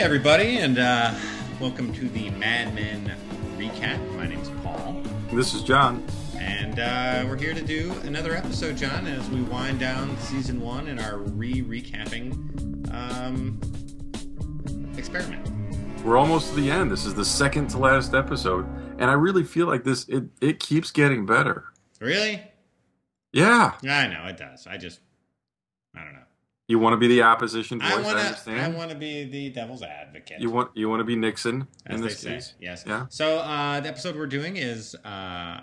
Hey, everybody, and uh, welcome to the Mad Men recap. My name's Paul, This is John. and uh, we're here to do another episode, John, as we wind down season one in our re recapping um, experiment. We're almost to the end. This is the second to last episode, and I really feel like this it it keeps getting better. Really? Yeah, I know it does. I just, I don't know. You want to be the opposition voice. I I, want to. I understand. want to be the devil's advocate. you want you want to be Nixon as in this case. Yes. Yeah. So uh, the episode we're doing is uh,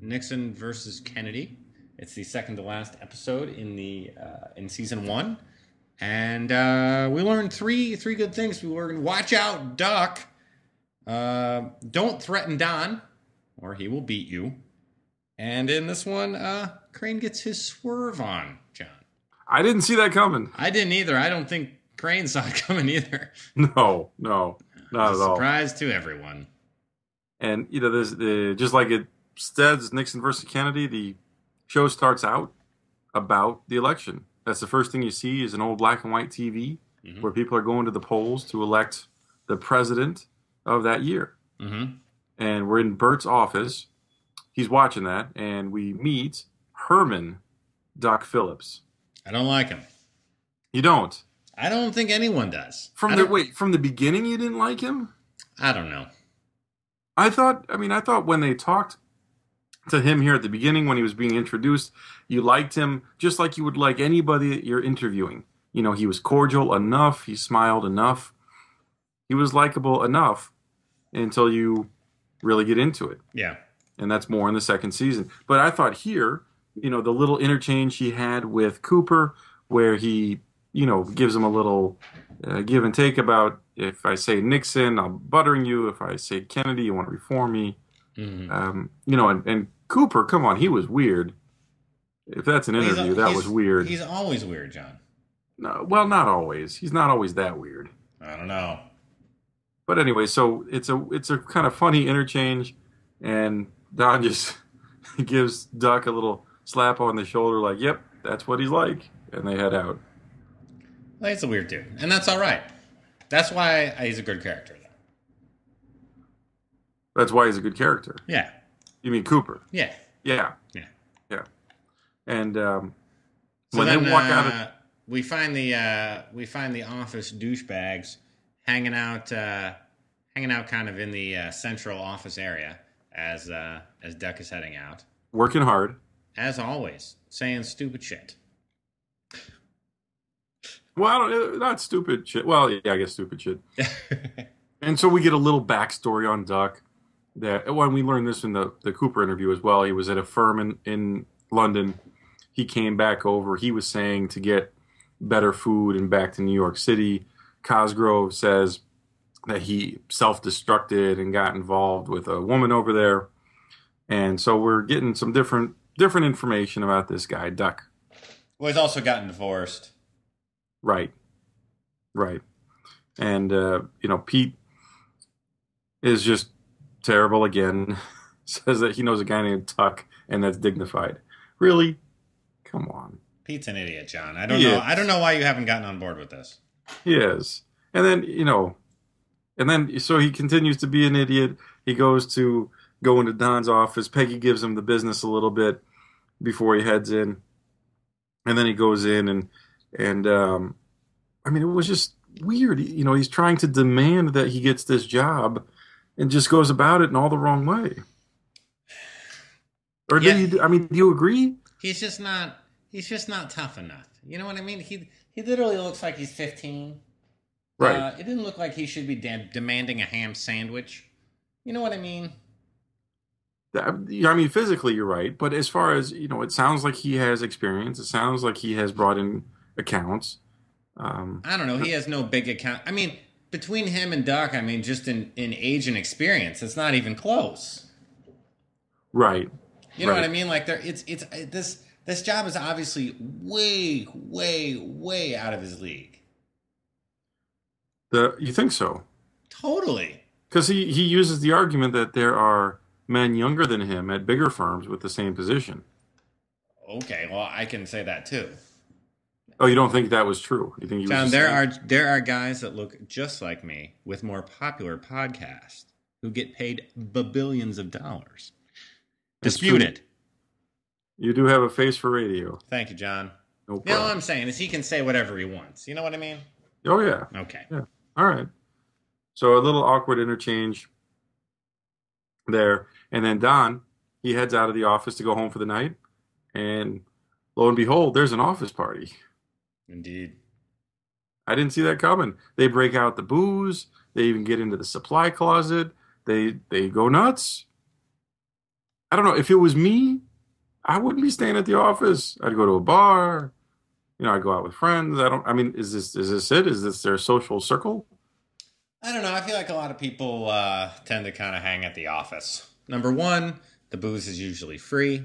Nixon versus Kennedy. It's the second to last episode in the uh, in season one, and uh, we learned three three good things. We learned watch out, Duck. Uh, don't threaten Don, or he will beat you. And in this one, uh, Crane gets his swerve on John. I didn't see that coming. I didn't either. I don't think Crane saw it coming either. No, no, not at all. Surprise to everyone. And you know, there's the just like it says Nixon versus Kennedy. The show starts out about the election. That's the first thing you see is an old black and white TV Mhm. where people are going to the polls to elect the president of that year. Mm-hmm. and we're in Bert's office. He's watching that, and we meet Herman Duck Phillips. I don't like him. You don't I don't think anyone does. from the wait from the beginning. You didn't like him. I don't know. I thought. I mean, I thought when they talked to him here at the beginning when he was being introduced, you liked him just like you would like anybody that you're interviewing. You know, he was cordial enough. He smiled enough. He was likable enough until you really get into it. Yeah. and that's more in the second season. But I thought here, you know, the little interchange he had with Cooper, where he, you know, gives him a little uh, give and take about if I say Nixon, I'm buttering you. If I say Kennedy, you want to reform me. Mhm. Um, you know, and, and Cooper, come on, he was weird. If that's an interview, that was weird. He's always weird, John. No, well, not always. He's not always that weird. I don't know. But anyway, so it's a it's a kind of funny interchange, and Don just gives Duck a little slap on the shoulder, like, "Yep, that's what he's like," and they head out. Well, he's a weird dude, and that's all right. That's why he's a good character. Though. That's why he's a good character. Yeah. You mean Cooper? Yeah. Yeah, Yeah. yeah. And um, So when then, they walk uh, out, of, we find the uh, we find the office douchebags hanging out, uh, hanging out, kind of in the uh, central office area as uh, as Duck is heading out, working hard. As always, saying stupid shit. Well, I don't, eh, not stupid shit. Well, yeah, I guess stupid shit. And so we get a little backstory on Duck. That when we learned this in the, the Cooper interview as well, he was at a firm in, in London. He came back over. He was saying to get better food and back to New York City. Cosgrove says that he self destructed and got involved with a woman over there. And so we're getting some different different information about this guy, Duck. well, he's also gotten divorced. Right. Right. And, uh, you know, Pete is just terrible again. Says that he knows a guy named Tuck and that's dignified. Really? Come on. Pete's an idiot, John. I don't He know. is. I don't know why you haven't gotten on board with this. He is. And then, you know, and then, so he continues to be an idiot. He goes to go into Don's office. Peggy gives him the business a little bit before he heads in. And then he goes in and, and, um, I mean, it was just weird. You know, he's trying to demand that he gets this job and just goes about it in all the wrong way. Or do Yeah. you, I mean, do you agree? He's just not. He's just not tough enough. You know what I mean? He he literally looks like he's fifteen. Right. Uh, it didn't look like he should be de- demanding a ham sandwich. You know what I mean? I mean, physically, you're right, but as far as you know, it sounds like he has experience. It sounds like he has brought in accounts. Um, I don't know. He has no big account. I mean, between him and Duck, I mean, just in in age and experience, it's not even close. right. You know what I mean? Like there, it's it's uh, this this job is obviously way way way out of his league. The you think so? Totally. Because he he uses the argument that there are men younger than him at bigger firms with the same position. Okay, well, I can say that too. Oh, you don't think that was true? You think he was John, there saying- are there are guys that look just like me with more popular podcasts who get paid billions of dollars. That's Disputed. You do have a face for radio. Thank you, John. No You know what. I'm saying is he can say whatever he wants. You know what I mean? Oh yeah. Okay. Yeah. All right. So a little awkward interchange there, and then Don he heads out of the office to go home for the night, and lo and behold, there's an office party. Indeed. I didn't see that coming. They break out the booze. They even get into the supply closet. They they go nuts. I don't know if it was me, I wouldn't be staying at the office. I'd go to a bar. You know, I'd go out with friends. I don't. I mean, is this is this it? Is this their social circle? I don't know. I feel like a lot of people uh, tend to kind of hang at the office. Number one, the booze is usually free.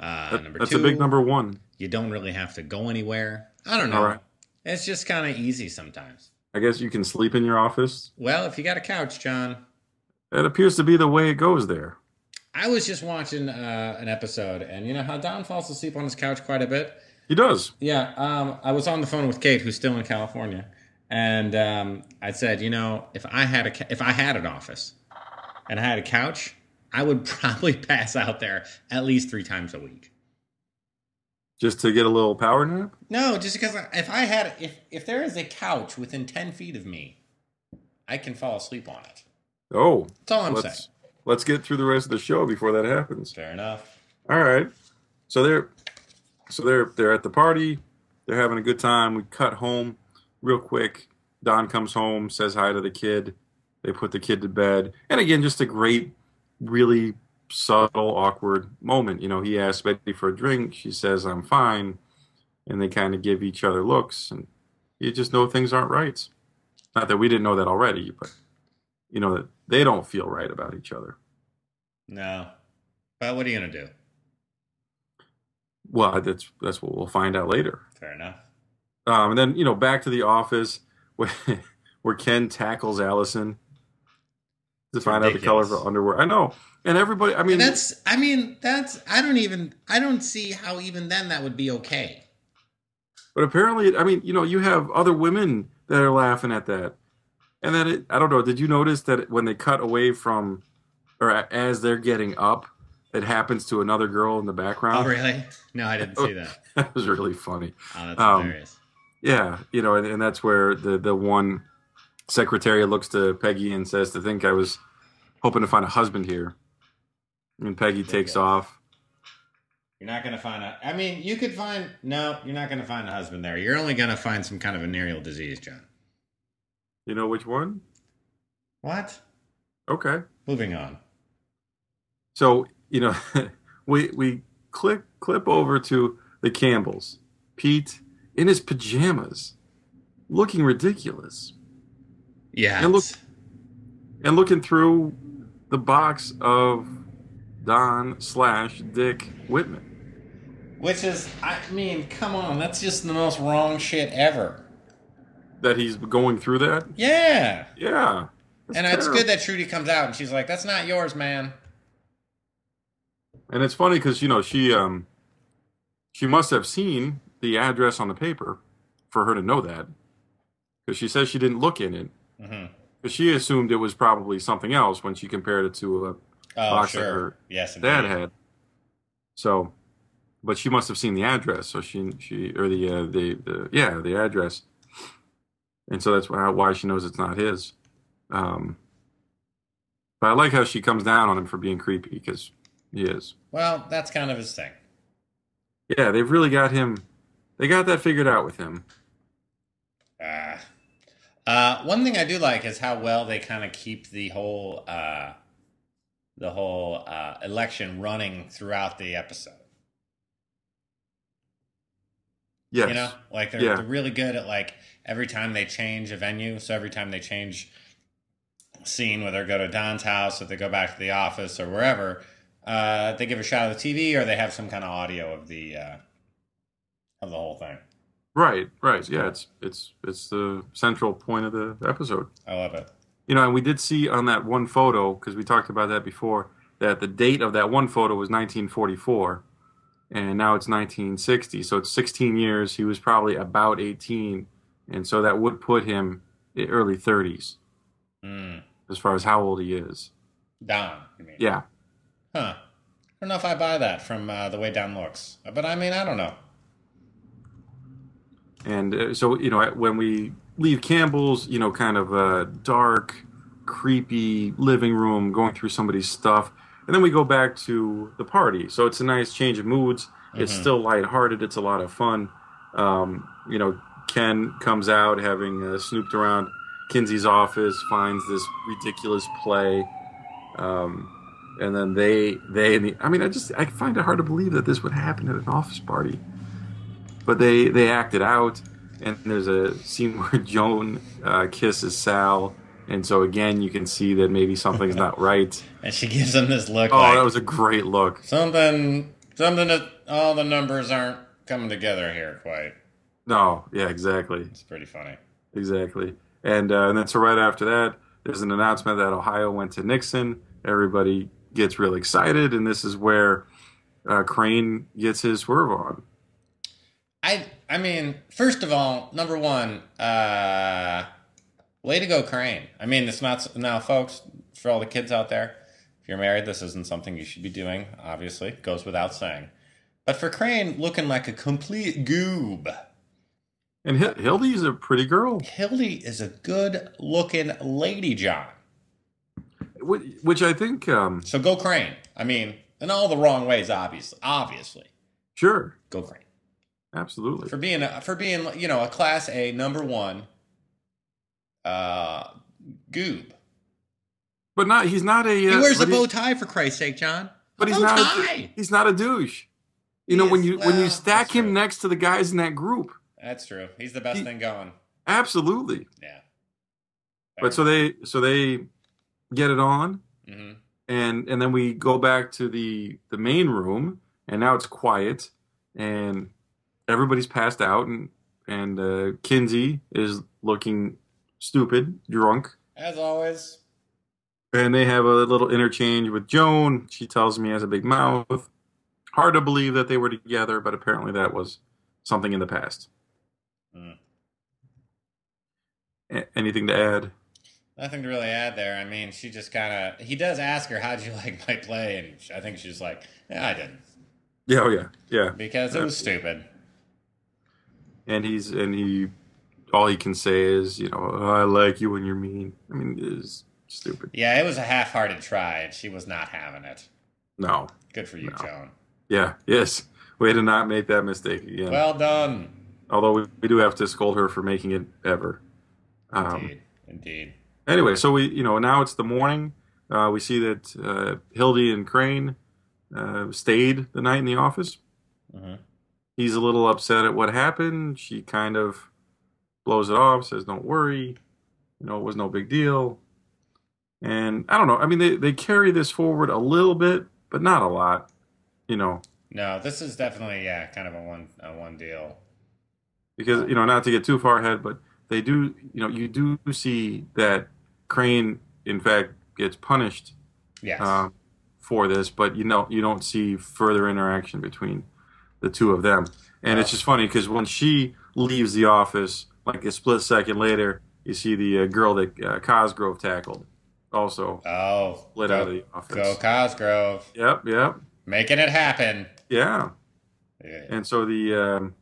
Uh, That- number that's two, a big number one. You don't really have to go anywhere. I don't know. Right. It's just kind of easy sometimes. I guess you can sleep in your office. Well, if you got a couch, John. It appears to be the way it goes there. I was just watching uh, an episode, and you know how Don falls asleep on his couch quite a bit. He does. Yeah, um, I was on the phone with Kate, who's still in California, and um, I said, you know, if I had a ca- if I had an office and I had a couch, I would probably pass out there at least three times a week. Just to get a little power nap. No, just because if I had if if there is a couch within ten feet of me, I can fall asleep on it. Oh, That's all I'm let's saying. let's get through the rest of the show before that happens. Fair enough. All right. So they're so they're they're at the party. They're having a good time. We cut home real quick. Don comes home, says hi to the kid. They put the kid to bed. And again, just a great, really subtle, awkward moment. You know, he asks Betty for a drink. She says, I'm fine. And they kind of give each other looks. And you just know things aren't right. Not that we didn't know that already, but you know that they don't feel right about each other. No, but what are you gonna do? Well, that's that's what we'll find out later. Fair enough. Um, and then you know back to the office where, where Ken tackles Allison to It's find out the color of ridiculous. her underwear. I know, and everybody. I mean, And that's I mean that's I don't even I don't see how even then that would be okay. but apparently, I mean, you know, you have other women that are laughing at that, and then it. I don't know. Did you notice that when they cut away from, or as they're getting up, it happens to another girl in the Oh background? really? No, I didn't see that. that was really funny. Oh, that's Um, hilarious. Yeah, you know, and, and that's where the the one secretary looks to Peggy and says, "To think I was hoping to find a husband here." And Peggy takes off. You're not gonna find a. I mean, you could find. No, you're not gonna find a husband there. You're only gonna find some kind of venereal disease, John. You know which one? What? Okay. Moving on. So you know, we we click clip over to the Campbells. Pete in his pajamas, looking ridiculous, Yeah. And look- and looking through the box of Don slash Dick Whitman. Which is, I mean, come on, that's just the most wrong shit ever. That he's going through that. Yeah. Yeah. That's and it's good that Trudy comes out and she's like, "That's not yours, man." And it's funny because you know she um she must have seen the address on the paper for her to know that because she says she didn't look in it hmm she assumed it was probably something else when she compared it to a Oh, box that her Yes, dad indeed. had. So, but she must have seen the address, so she she or the uh, the the yeah the address, and so that's why why she knows it's not his. Um, but I like how she comes down on him for being creepy because he is. Well, that's kind of his thing. Yeah, they've really got him. They got that figured out with him. Uh, uh, one thing I do like is how well they kind of keep the whole uh, the whole uh, election running throughout the episode. Yes. You know, like they're, Yeah. they're really good at like every time they change a venue. So every time they change scene, whether they go to Don's house or they go back to the office or wherever, uh, they give a shot of the TV or they have some kind of audio of the uh, of the whole thing. Right. Right. Yeah. It's it's it's the central point of the episode. I love it. You know, and we did see on that one photo because we talked about that before that the date of that one photo was 1944, and now it's 1960. So it's 16 years. He was probably about 18, and so that would put him in early 30s Mm. as far as how old he is. Don, you mean? Yeah. Huh. I don't know if I buy that from uh, the way Don looks, but I mean, I don't know. And uh, so, you know, when we leave Campbell's, you know, kind of uh, dark, creepy living room, going through somebody's stuff, and then we go back to the party. So it's a nice change of moods. It's Mhm. still lighthearted. It's a lot of fun. Um, you know, Ken comes out having uh, snooped around Kinsey's office, finds this ridiculous play. Um, and then they, they, and the, I mean, I just, I find it hard to believe that this would happen at an office party but they they act it out and there's a scene where joan uh, kisses sal and so again you can see that maybe something's not right. And she gives him this look oh like that was a great look. Something, something that all the numbers aren't coming together here quite. no yeah exactly. It's pretty funny. exactly. And uh, and then so right after that there's an announcement that ohio went to nixon. Everybody gets real excited and this is where uh, crane gets his swerve on I I mean, first of all, number one, uh, way to go, Crane. I mean, it's not now, folks. For all the kids out there, if you're married, this isn't something you should be doing. Obviously, goes without saying. But for Crane, looking like a complete goob. and H- hildy's a pretty girl Hildy is a good looking lady, John. wh- which i think um, So go Crane. I mean, in all the wrong ways, obviously. Obviously, sure go Crane. Absolutely for being a, for being you know a class A number one uh goob. But not he's not a. Uh, He wears a bow tie for Christ's sake, John. But a he's not. A, he's not a douche. You He know when you when you stack him true. next to the guys in that group, That's true. He's the best He- thing going. absolutely. Yeah. But so they so they get it on, hmm and and then we go back to the the main room, and now it's quiet, and everybody's passed out, and and uh, Kinsey is looking stupid, drunk. As always. And they have a little interchange with Joan. She tells me he has a big mouth. Hard to believe that they were together, but apparently that was something in the past. Mm. A- anything to add? Nothing to really add there. I mean, she just kind of. He does ask her, "How'd you like my play?" And I think she's like, "Yeah, I didn't," Yeah, oh yeah, yeah. because it was stupid. And he's and he, all he can say is, you know, "Oh, I like you when you're mean. I mean, it's stupid. Yeah, it was a half-hearted try, and she was not having it. No. Good for you, No. Joan. Yeah. Yes. Way to not make that mistake again. Well done. Although we, we do have to scold her for making it ever. Um, Indeed. Indeed. anyway, so we, you know, now it's the morning. Uh, we see that uh, Hildy and Crane uh, stayed the night in the office. hmm He's a little upset at what happened. She kind of blows it off, says, "Don't worry, you know, it was no big deal." And I don't know. I mean, they they carry this forward a little bit, but not a lot. You know, No, this is definitely yeah, kind of a one a one deal. because you know, not to get too far ahead, but they do. You know, you do see that Crane, in fact, gets punished Yes. uh, for this, but you know you don't see further interaction between the two of them. And it's just funny because when she leaves the office, like a split second later, you see the uh, girl that uh, Cosgrove tackled, also oh, let go, out of the office. go Cosgrove, Yep, yep, making it happen. yeah. Yeah. And so the um,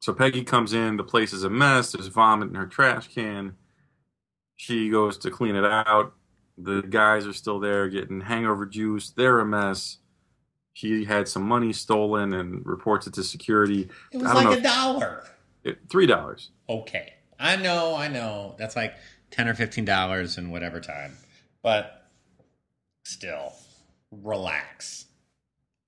so Peggy comes in. The place is a mess. There's vomit in her trash can. She goes to clean it out. The guys are still there getting hangover juice. They're a mess. She had some money stolen and reports it to security. It was like know. a dollar. Three dollars. Okay, I know, I know. That's like ten or fifteen dollars in whatever time, but still, relax.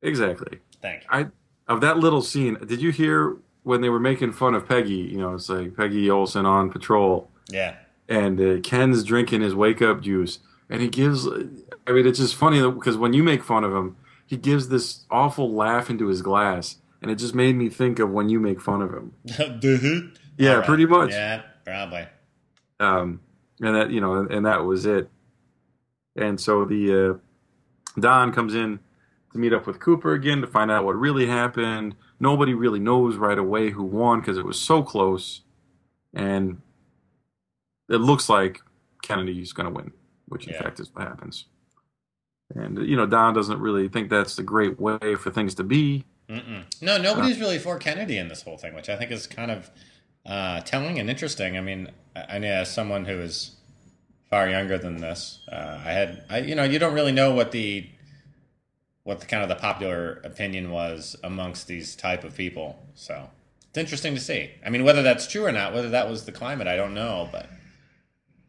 Exactly. Thank you. I of that little scene. Did you hear when they were making fun of Peggy? You know, it's like Peggy Olson on patrol. yeah. and uh, Ken's drinking his wake up juice, and he gives. I mean, it's just funny because when you make fun of him, he gives this awful laugh into his glass, and it just made me think of when you make fun of him. Yeah, right. pretty much. Yeah, probably. Um, and that you know, and that was it. And so the uh, Don comes in to meet up with Cooper again to find out what really happened. Nobody really knows right away who won because it was so close, and it looks like Kennedy's going to win, which in Yeah. fact is what happens. And you know, Don doesn't really think that's the great way for things to be. Mm-mm. No, nobody's really for Kennedy in this whole thing, which I think is kind of uh, telling and interesting. I mean, I, I know as someone who is far younger than this, uh, I had, I, you know, you don't really know what the what the kind of the popular opinion was amongst these type of people. So it's interesting to see. I mean, whether that's true or not, whether that was the climate, I don't know, but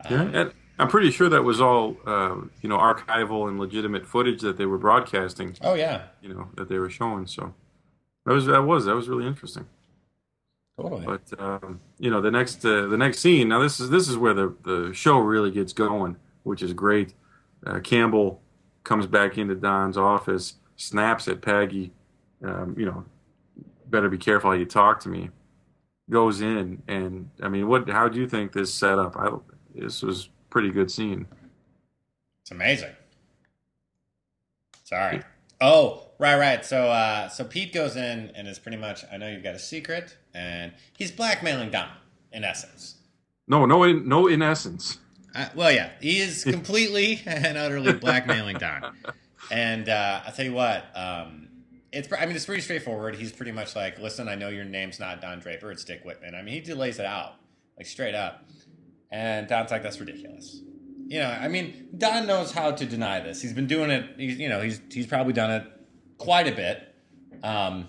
Yeah, and I'm pretty sure that was all uh, you know archival and legitimate footage that they were broadcasting. oh yeah, You know that they were showing. So that was that was that was really interesting. totally. But um, you know the next uh, the next scene. Now this is this is where the the show really gets going, which is great. Uh, Campbell comes back into Don's office, snaps at Peggy. Um, you know, better be careful how you talk to me. Goes in and I mean, what? How do you think this set up? I, this was pretty good scene. It's amazing. Sorry. Oh, right, right. So, uh, so Pete goes in and is pretty much. I know you've got a secret, and he's blackmailing Don in essence. No, no, in, no. In essence, Uh, well, yeah, he is completely and utterly blackmailing Don. And uh, I'll tell you what, um, it's. I mean, it's pretty straightforward. He's pretty much like, "Listen, I know your name's not Don Draper; it's Dick Whitman." I mean, he lays it out like straight up, and Don's like, "That's ridiculous." You know, I mean, Don knows how to deny this. He's been doing it. He's, you know, he's he's probably done it quite a bit. Um,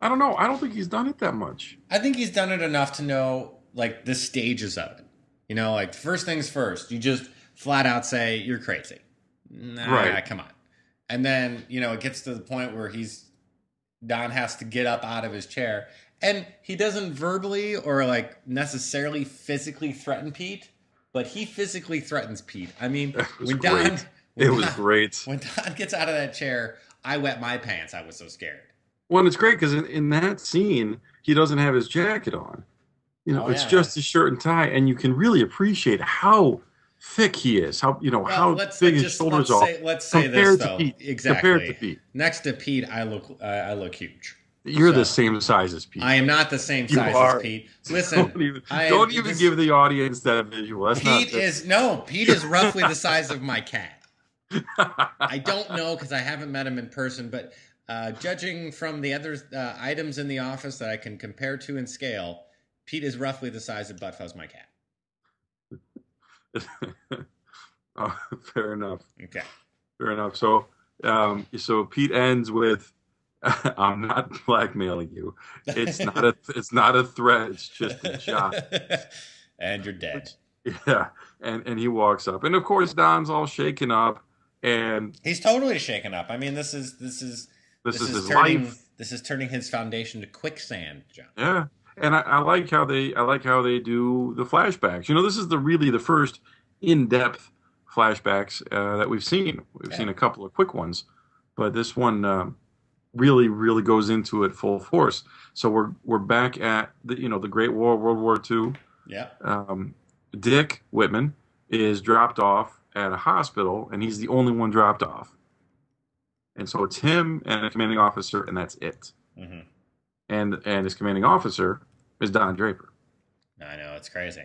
I don't know. I don't think he's done it that much. I think he's done it enough to know like the stages of it. You know, like first things first, you just flat out say you're crazy. Nah, Right. come on. And then, you know, it gets to the point where he's Don has to get up out of his chair. And he doesn't verbally or like necessarily physically threaten Pete, but he physically threatens Pete. I mean, when Don when It was Don- great. When Don gets out of that chair, I wet my pants. I was so scared. Well, it's great because in, in that scene, he doesn't have his jacket on. You know, Oh, it's yeah. just his shirt and tie, and you can really appreciate how thick he is. How you know Well, how let's big his just- shoulders let's are say- let's say this, though. Pete. Exactly. Compared to Pete, Next to Pete, I look uh, I look huge. You're the same size as Pete. I am not the same You size are. as Pete. Listen, don't even, I- don't even this- give the audience that visual. That's not. Pete is no. Pete is roughly the size of my cat. I don't know because I haven't met him in person, but uh, judging from the other uh, items in the office that I can compare to in scale, Pete is roughly the size of Buttfuzz, my cat. oh, fair enough. Okay. Fair enough. So, um, so Pete ends with, "I'm not blackmailing you. It's not a. It's not a threat. It's just a job." and you're dead. Yeah, and and he walks up, and of course Don's all shaken up, and He's totally shaken up. I mean, this is this is this, is, his turning life. this is turning his foundation to quicksand, John. Yeah, and I, I like how they I like how they do the flashbacks. You know, this is the really the first in depth flashbacks uh, that we've seen. We've Yeah. seen a couple of quick ones, but this one um, really really goes into it full force. So we're we're back at the you know the Great War, World War II. Yeah. um, Dick Whitman is dropped off at a hospital, and he's the only one dropped off. And so it's him and a commanding officer, and that's it. hmm And and his commanding officer is Don Draper. I know it's crazy.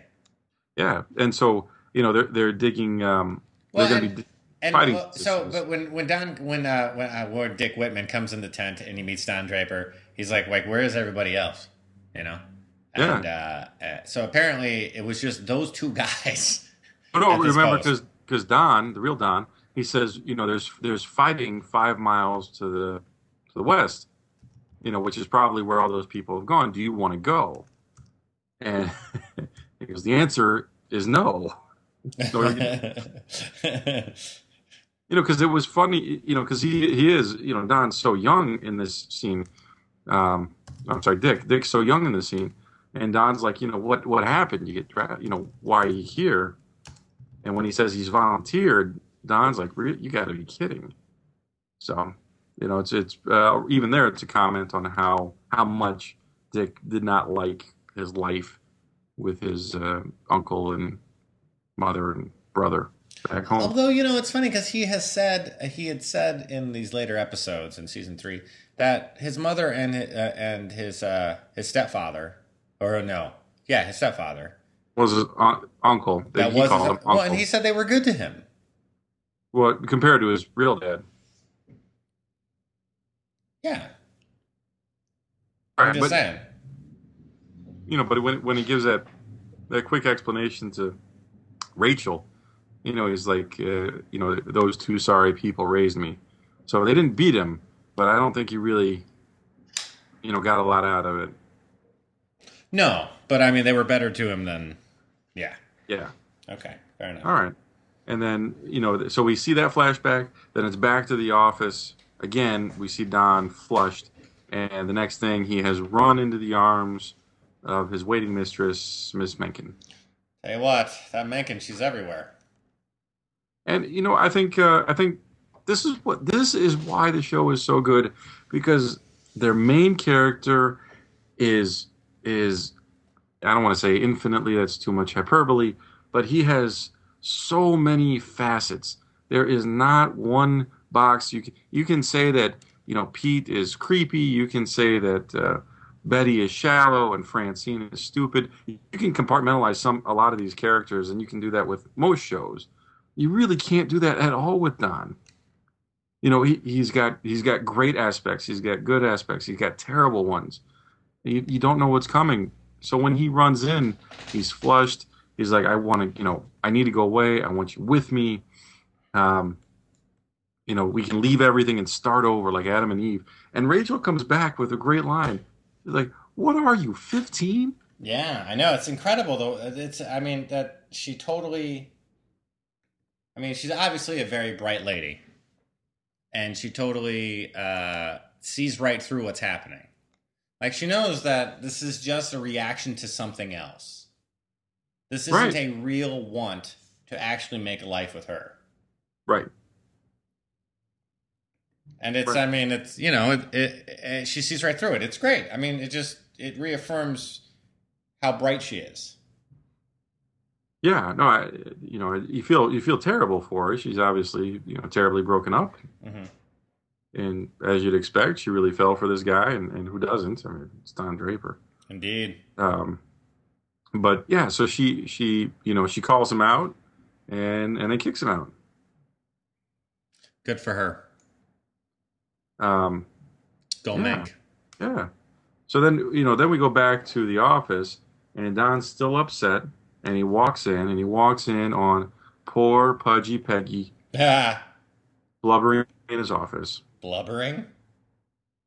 Yeah, and so you know they're they're digging. Um, Well, they're going to be. And well, so, but when when Don when uh, when uh, Lord Dick Whitman comes in the tent and he meets Don Draper, he's like, like, where is everybody else? You know. Yeah. And uh, uh, so apparently it was just those two guys. Oh, no, at remember because because Don, the real Don, he says you know there's there's fighting five miles to the to the west, you know, which is probably where all those people have gone. Do you want to go? And because the answer is no. No, you know, because it was funny, you know, because he he is, you know, Don's so young in this scene. Um, I'm sorry, Dick. Dick's so young in this scene, and Don's like, you know, what what happened? You get. You know, why are you here? And when he says he's volunteered, Don's like, "Re- you got to be kidding. So, you know, it's it's uh, even there. It's a comment on how how much Dick did not like his life with his uh, uncle and mother and brother. Back home. Although you know, it's funny because he has said he had said in these later episodes in season three that his mother and uh, and his uh, his stepfather, or no, yeah, his stepfather was his un- uncle. That, was called his, him well, and he said they were good to him. well, compared to his real dad. Yeah, I'm Right, just but saying. you know, but when when he gives that that quick explanation to Rachel, you know, he's like, uh, you know, those two sorry people raised me. So they didn't beat him, but I don't think he really, you know, got a lot out of it. No, but I mean, they were better to him than. Yeah. Yeah. Okay. Fair enough. All right. And then, you know, so we see that flashback. Then it's back to the office. Again, we see Don flushed. And the next thing, he has run into the arms of his waiting mistress, Miss Menken. Tell you what, that Menken, she's everywhere. And you know, I think uh, I think this is what this is why the show is so good because their main character is is I don't want to say infinitely that's too much hyperbole, but he has so many facets. There is not one box you can you can say that you know Pete is creepy. You can say that uh, Betty is shallow and Francine is stupid. You can compartmentalize some a lot of these characters, and you can do that with most shows. You really can't do that at all with Don. You know, he, he's got he's got great aspects. He's got good aspects. He's got terrible ones. You, you don't know what's coming. So when he runs in, he's flushed. He's like, I want to, you know, I need to go away. I want you with me. Um, you know, we can leave everything and start over like Adam and Eve. And Rachel comes back with a great line. She's like, "What are you, 15?" Yeah, I know. It's incredible, though. It's, I mean, that she totally. I mean, she's obviously a very bright lady. And she totally uh, sees right through what's happening. Like, she knows that this is just a reaction to something else. This isn't Right. a real want to actually make a life with her. Right. And it's, Right. I mean, it's, you know, it, it, it, she sees right through it. It's great. I mean, it just, it reaffirms how bright she is. Yeah. No. I, you know, you feel you feel terrible for her. She's obviously you know terribly broken up. hmm And as you'd expect, she really fell for this guy, and, and who doesn't? I mean, it's Don Draper. Indeed. Um, but yeah, so she she you know she calls him out, and and then kicks him out. Good for her. Um, Go Yeah. Mink. yeah. So then you know then we go back to the office, and Don's still upset, and he walks in, and he walks in on poor pudgy Peggy Ah, blubbering in his office. blubbering.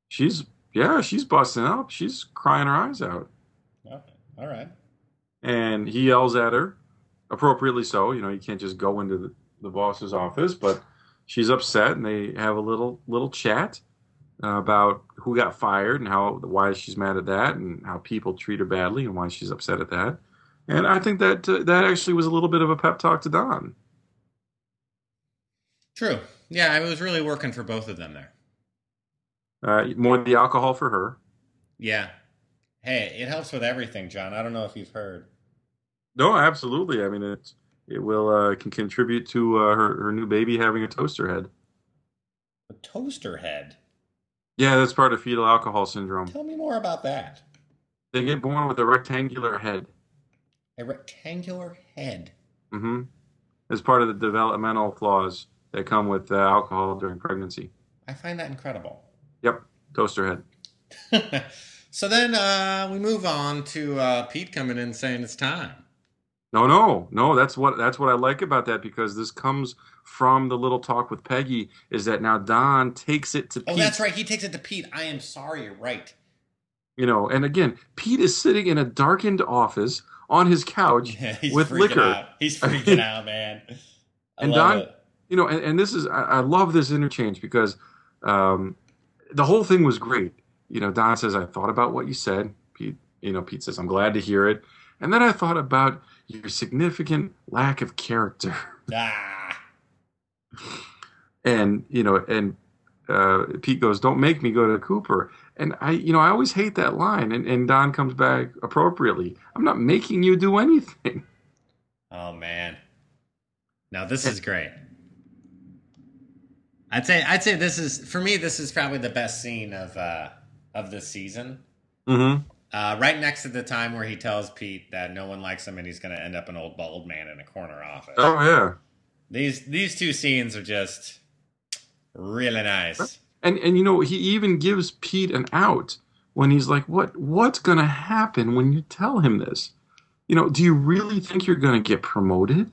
She's yeah, she's busting up. She's crying her eyes out. Okay. All right. and he yells at her, appropriately so. You know, you can't just go into the, the boss's office, but she's upset, and they have a little little chat uh, about who got fired and how why she's mad at that, and how people treat her badly, and why she's upset at that. And I think that uh, that actually was a little bit of a pep talk to Don. True. Yeah, I was really working for both of them there. Uh, more the alcohol for her. Yeah. Hey, it helps with everything, John. I don't know if you've heard. No, absolutely. I mean, it it will uh, can contribute to uh, her her new baby having a toaster head. A toaster head. Yeah, that's part of fetal alcohol syndrome. Tell me more about that. They get born with a rectangular head. A rectangular head. Mm hmm As part of the developmental flaws that come with uh, alcohol during pregnancy. I find that incredible. Yep, toaster head. so then uh, we move on to uh, Pete coming in saying it's time. No, no, no. That's what that's what I like about that because this comes from the little talk with Peggy. Is that now Don takes it to Pete. Oh, Pete? that's right. He takes it to Pete. I am sorry. You're right. You know, and again, Pete is sitting in a darkened office on his couch Yeah, with liquor. Out. He's freaking out, man. I And Don- it. you know, and, and this is I, I love this interchange because um, the whole thing was great. You know, Don says, "I thought about what you said." Pete, you know, Pete says, "I'm glad to hear it," and then I thought about your significant lack of character, Ah. and you know, and uh, Pete goes, "Don't make me go to Cooper." And I, you know, I always hate that line, and, and Don comes back appropriately. I'm not making you do anything. Oh man. Now this is great. I'd say I'd say this is for me. This is probably the best scene of uh, of the season. Mm-hmm. Uh, right next to the time where he tells Pete that no one likes him and he's going to end up an old bald man in a corner office. Oh yeah. These these two scenes are just really nice. And and you know he even gives Pete an out when he's like, "What what's gonna happen when you tell him this? You know, do you really think you're gonna get promoted?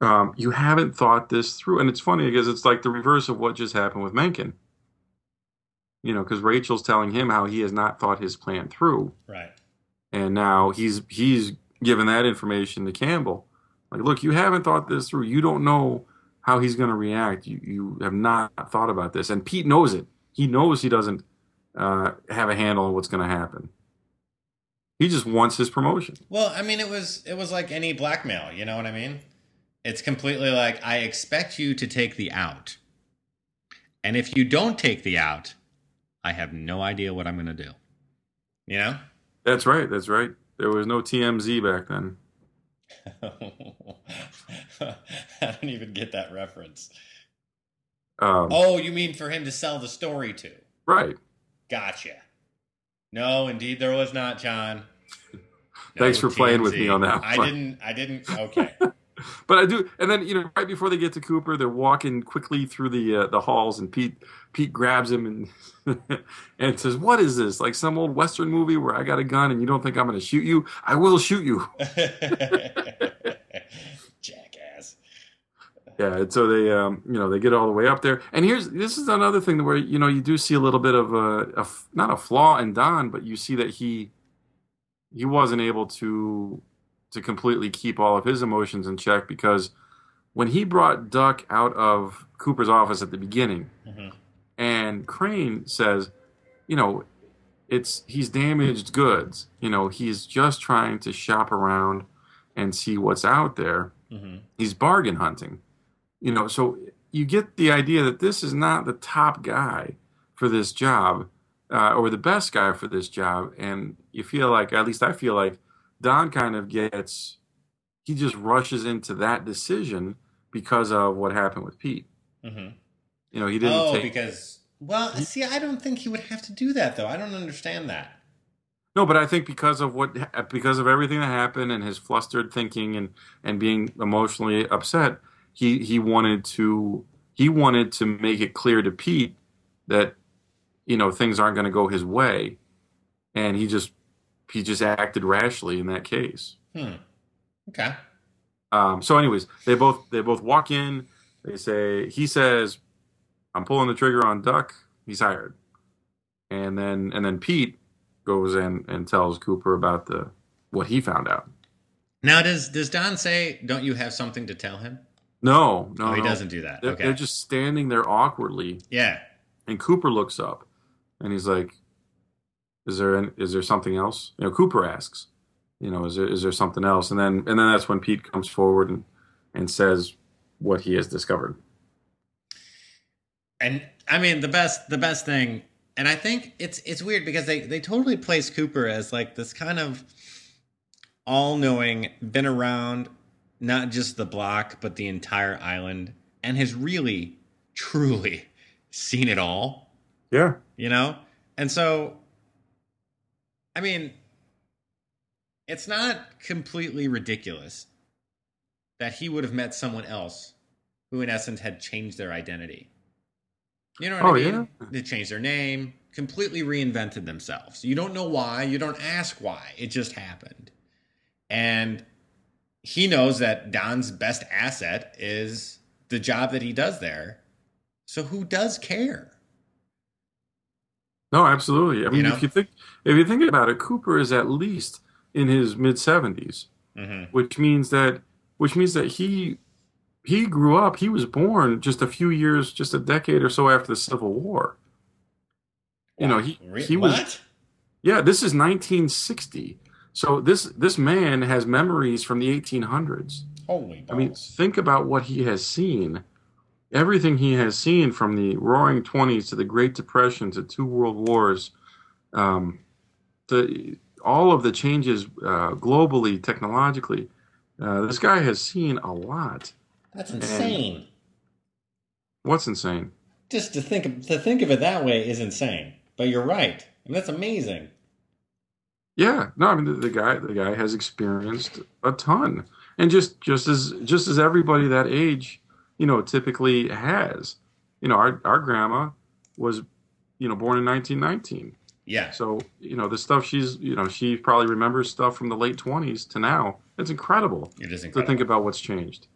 Um, you haven't thought this through." And it's funny because it's like the reverse of what just happened with Menken. You know, because Rachel's telling him how he has not thought his plan through, Right. and now he's he's given that information to Campbell. Like, look, you haven't thought this through. You don't know how he's going to react. You you have not thought about this, and Pete knows it. He knows he doesn't uh, have a handle on what's going to happen. He just wants his promotion. Well, I mean, it was it was like any blackmail. You know what I mean? It's completely like I expect you to take the out, and if you don't take the out, I have no idea what I'm going to do. You know? That's right. That's right. There was no TMZ back then. I don't even get that reference. Um, Oh, you mean for him to sell the story to? Right. Gotcha. No, indeed, there was not, John. Thanks for playing with me on that I didn't. I didn't. Okay. But I do, and then you know, right before they get to Cooper, they're walking quickly through the uh, the halls, and Pete Pete grabs him and and says, "What is this? Like some old western movie where I got a gun and you don't think I'm going to shoot you? I will shoot you." Jackass. Yeah, and so they, um, you know, they get all the way up there. And here's this is another thing where you know you do see a little bit of a not a flaw in Don, but you see that he he wasn't able to to completely keep all of his emotions in check because when he brought Duck out of Cooper's office at the beginning, Mhm. and Crane says, you know, it's he's damaged goods. You know, he's just trying to shop around and see what's out there Mhm. he's bargain hunting. You know, so you get the idea that this is not the top guy for this job uh, or the best guy for this job. And you feel like, at least I feel like, Don kind of gets, he just rushes into that decision because of what happened with Pete. Mhm. You know, he didn't Oh, take. because well, see, I don't think he would have to do that though. I don't understand that. No, but I think because of what, because of everything that happened and his flustered thinking and and being emotionally upset, he he wanted to he wanted to make it clear to Pete that you know things aren't going to go his way, and he just he just acted rashly in that case. Hmm. Okay. Um, so, anyways, they both they both walk in. They say he says, "I'm pulling the trigger on Duck. He's hired." And then and then Pete goes in and tells Cooper about the what he found out. Now, does does Don say, "Don't you have something to tell him"? No, no, Oh, he no. doesn't do that. They're, okay. they're just standing there awkwardly, yeah. and Cooper looks up, and he's like, "Is there an, is there something else?" You know, Cooper asks, "You know, is there is there something else?" And then and then that's when Pete comes forward and and says what he has discovered. And I mean the best the best thing and I think it's it's weird because they they totally place Cooper as like this kind of all-knowing been around not just the block but the entire island and has really truly seen it all, Yeah. you know? And so I mean it's not completely ridiculous that he would have met someone else who in essence had changed their identity. You know what Oh, I mean? yeah. They changed their name, completely reinvented themselves. You don't know why, you don't ask why. It just happened. And he knows that Don's best asset is the job that he does there. So who does care? No, absolutely. I mean, You know? if you think if you think about it, Cooper is at least in his mid seventies, Mm-hmm. which means that which means that he he grew up. He was born just a few years, just a decade or so after the Civil War. You know, he he was yeah. This is 1960, so this this man has memories from the 1800s. Holy balls. I mean, think about what he has seen. Everything he has seen from the Roaring Twenties to the Great Depression to two World Wars, um, the all of the changes uh, globally, technologically. Uh, this guy has seen a lot, That's insane. What's insane? Just to think of, to think of it that way is insane. But you're right. I mean, that's amazing. Yeah, no, I mean the, the guy the guy has experienced a ton, and just just as just as everybody that age, you know, typically has. You know, our our grandma was, you know, born in 1919. Yeah. So you know the stuff she's you know she probably remembers stuff from the late 20s to now. It's incredible It is incredible. to think about what's changed.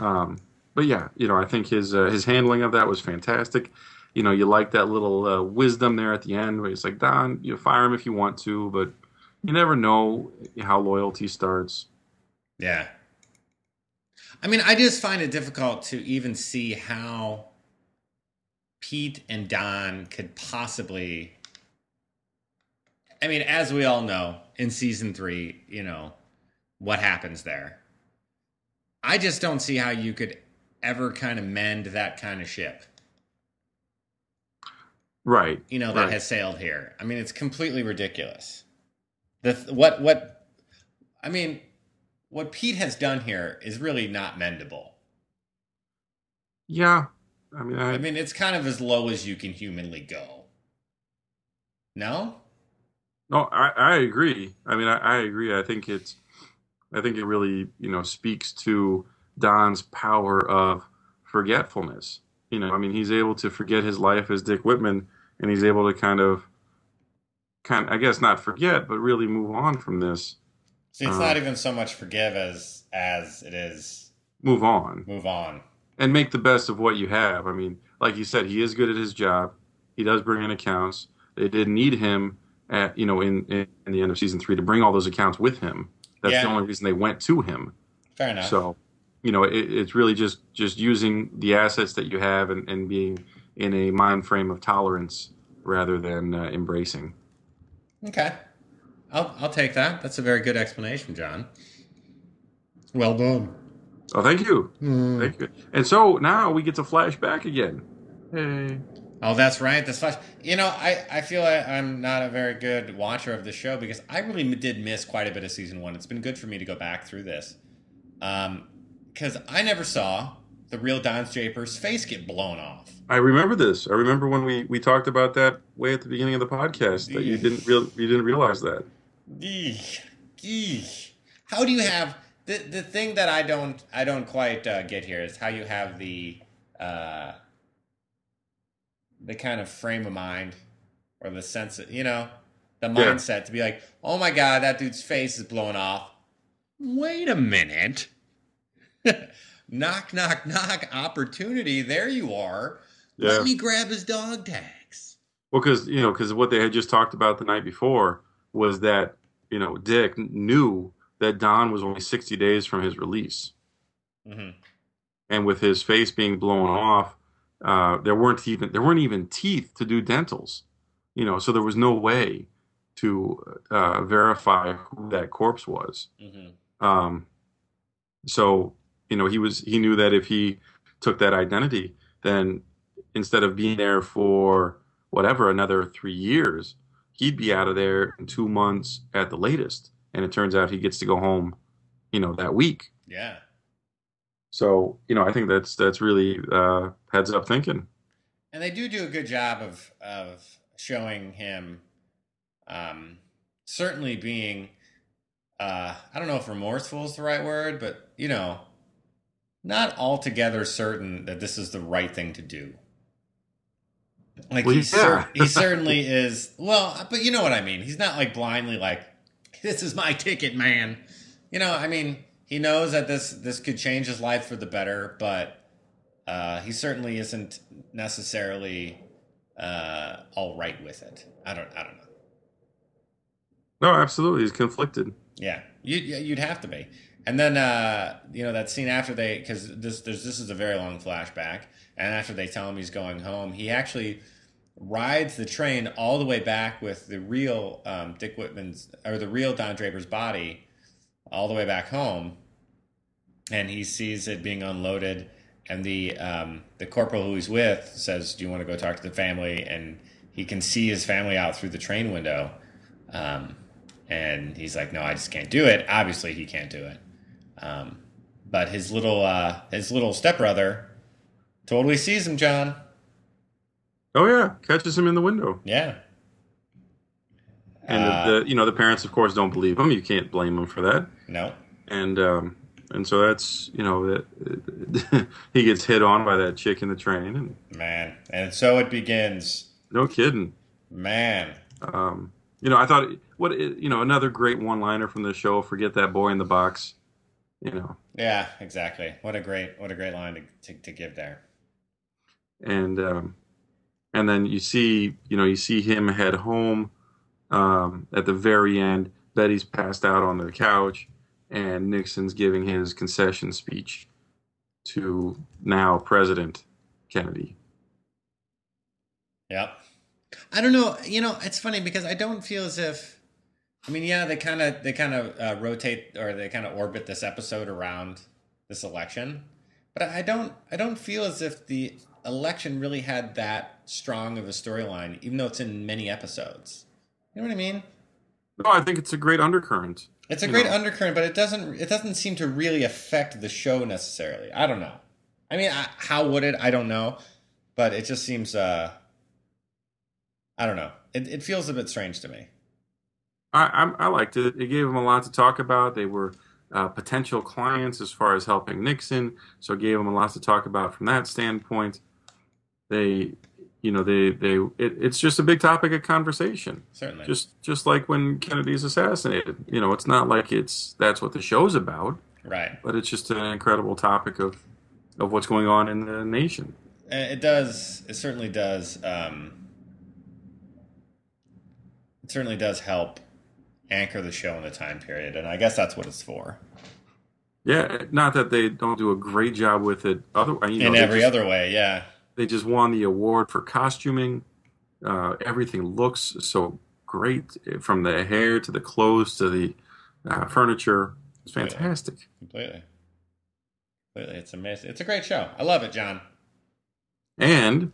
Um, but yeah, you know, I think his uh, his handling of that was fantastic. You know, you like that little uh, wisdom there at the end where he's like, Don, you fire him if you want to, but you never know how loyalty starts. Yeah. I mean, I just find it difficult to even see how Pete and Don could possibly. I mean, as we all know, in season three, you know, what happens there. I just don't see how you could ever kind of mend that kind of ship, Right. you know, that Right. has sailed here. I mean, it's completely ridiculous. The th- what what I mean, what Pete has done here is really not mendable. Yeah. I mean, I, I mean, it's kind of as low as you can humanly go. No? no, I, I agree. I mean, I, I agree. I think it's, I think it really, you know, speaks to Don's power of forgetfulness. You know, I mean, he's able to forget his life as Dick Whitman, and he's able to kind of, kind, I guess, not forget, but really move on from this. See, it's not even so much forgive as as it is Move on. move on. and make the best of what you have. I mean, like you said, he is good at his job. He does bring in accounts. They didn't need him at you know in, in, in the end of season three to bring all those accounts with him. That's Yeah. the only reason they went to him. Fair enough. So, you know, it, it's really just just using the assets that you have and, and being in a mind frame of tolerance rather than uh, embracing. okay. I'll I'll take that. That's a very good explanation, John. Well done. Oh, thank you, Hmm. thank you. And so now we get to flash back again. Hey. Oh, that's right. That's flash. You know, I, I feel I, I'm not a very good watcher of the show because I really did miss quite a bit of season one. It's been good for me to go back through this. Um, because I never saw the real Don Draper's face get blown off. I remember this. I remember when we, we talked about that way at the beginning of the podcast that you didn't real you didn't realize that. Eesh. Eesh. How do you have the the thing that I don't I don't quite uh, get here is how you have the uh, the kind of frame of mind or the sense of, you know the Yeah. mindset to be like oh my god that dude's face is blown off. Wait a minute. knock knock knock opportunity there you are. Yeah. Let me grab his dog tags. Well, because you know, because what they had just talked about the night before was that you know Dick knew that Don was only sixty days from his release, hmm and with his face being blown off, uh, there weren't even there weren't even teeth to do dentals, you know, so there was no way to uh, verify who that corpse was. hmm Um, so you know he was he knew that if he took that identity, then instead of being there for whatever another three years, he'd be out of there in two months at the latest. And it turns out he gets to go home, you know, that week. Yeah. So you know I think that's that's really uh, heads up thinking. and they do do a good job of of showing him um certainly being uh i don't know if remorseful is the right word but you know not altogether certain that this is the right thing to do like Well, he, yeah. cer- he certainly is well but you know what i mean he's not like blindly like this is my ticket man you know i mean he knows that this this could change his life for the better but uh, he certainly isn't necessarily uh, all right with it. I don't. I don't know. No, absolutely, he's conflicted. Yeah, you, yeah, you'd have to be. And then uh, you know that scene after they because this this is a very long flashback, and after they tell him he's going home, he actually rides the train all the way back with the real um, Dick Whitman's or the real Don Draper's body all the way back home, and he sees it being unloaded, and the um, the corporal who he's with says, "Do you want to go talk to the family?" And he can see his family out through the train window. Um, and he's like, no, I just can't do it. Obviously, he can't do it. Um, but his little uh, his little stepbrother totally sees him, John. Oh yeah, catches him in the window. Yeah. And Uh, the, the you know the parents of course don't believe him. You can't blame them for that. No. And um, and so that's you know that he gets hit on by that chick in the train. And Man. And so it begins. no kidding. Man. Um, you know I thought what you know another great one liner from the show. Forget that boy in the box. You know Yeah, exactly. What a great what a great line to to, to give there. and um, and then you see you know you see him head home um, at the very end. Betty's passed out on the couch, and Nixon's giving his concession speech to now President Kennedy. Yep. I don't know. You know, it's funny because I don't feel as if. I mean, yeah, they kind of they kind of uh, rotate or they kind of orbit this episode around this election, but I don't I don't feel as if the election really had that strong of a storyline, even though it's in many episodes. You know what I mean? No, I think it's a great undercurrent. It's a great know. undercurrent, but it doesn't it doesn't seem to really affect the show necessarily. I don't know. I mean, I, how would it? I don't know, but it just seems. uh I don't know. It it feels a bit strange to me. I, I, I liked it. It gave them a lot to talk about. They were uh, potential clients as far as helping Nixon, so it gave them a lot to talk about from that standpoint. They, you know, they they it, it's just a big topic of conversation. Certainly. Just just like when Kennedy's assassinated. You know, it's not like it's that's what the show's about, right. but it's just an incredible topic of of what's going on in the nation. Uh, It does. It certainly does. Um, it certainly does help anchor the show in the time period, and I guess that's what it's for. Yeah, not that they don't do a great job with it. Other, you know, in every just- other way, yeah. They just won the award for costuming. Uh, everything looks so great, from the hair to the clothes to the uh, furniture. It's fantastic. Completely. Completely. It's amazing. It's a great show. I love it, John. And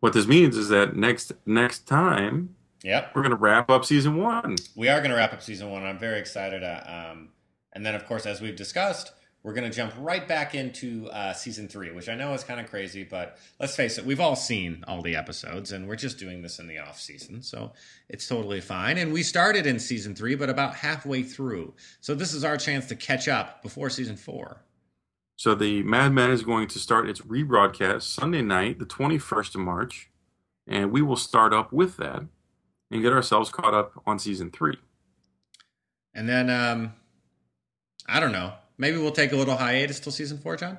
what this means is that next next time Yep. we're going to wrap up season one. We are going to wrap up season one. I'm very excited. Uh, um, and then, of course, as we've discussed, we're going to jump right back into uh, season three, which I know is kind of crazy, but let's face it, we've all seen all the episodes, and we're just doing this in the off season, so it's totally fine. And we started in season three, but about halfway through, so this is our chance to catch up before season four. So the Mad Men is going to start its rebroadcast Sunday night, the 21st of March, and we will start up with that and get ourselves caught up on season three. And then, um, I don't know, maybe we'll take a little hiatus till season four, John.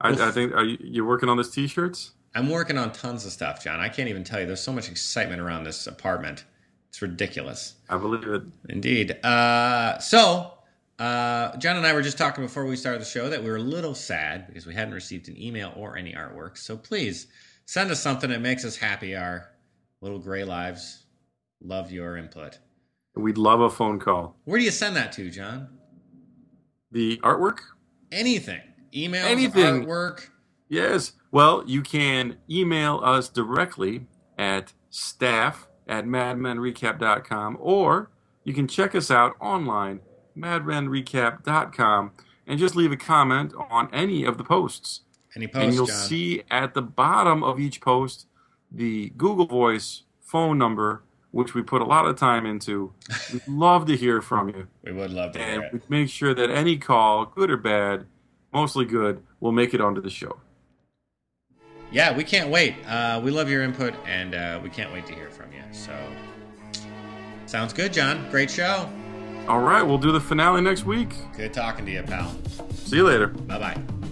I, think are you you're working on this T-shirts? I'm working on tons of stuff, John. I can't even tell you. There's so much excitement around this apartment. It's ridiculous. I believe it. Indeed. Uh, so, uh, John and I were just talking before we started the show that we were a little sad because we hadn't received an email or any artwork. So please send us something that makes us happy. Our little gray lives love your input. We'd love a phone call. Where do you send that to, John? The artwork? Anything. Email, Anything. artwork. Yes. Well, you can email us directly at staff at madmenrecap.com or you can check us out online, madmenrecap.com, and just leave a comment on any of the posts. Any post, and you'll John. see at the bottom of each post the Google Voice phone number, which we put a lot of time into. We'd love to hear from you. we would love to hear And it. we make sure that any call, good or bad, mostly good, will make it onto the show. Yeah, we can't wait. Uh, we love your input, and uh, we can't wait to hear from you. So, sounds good, John. Great show. All right, we'll do the finale next week. Good talking to you, pal. See you later. Bye bye.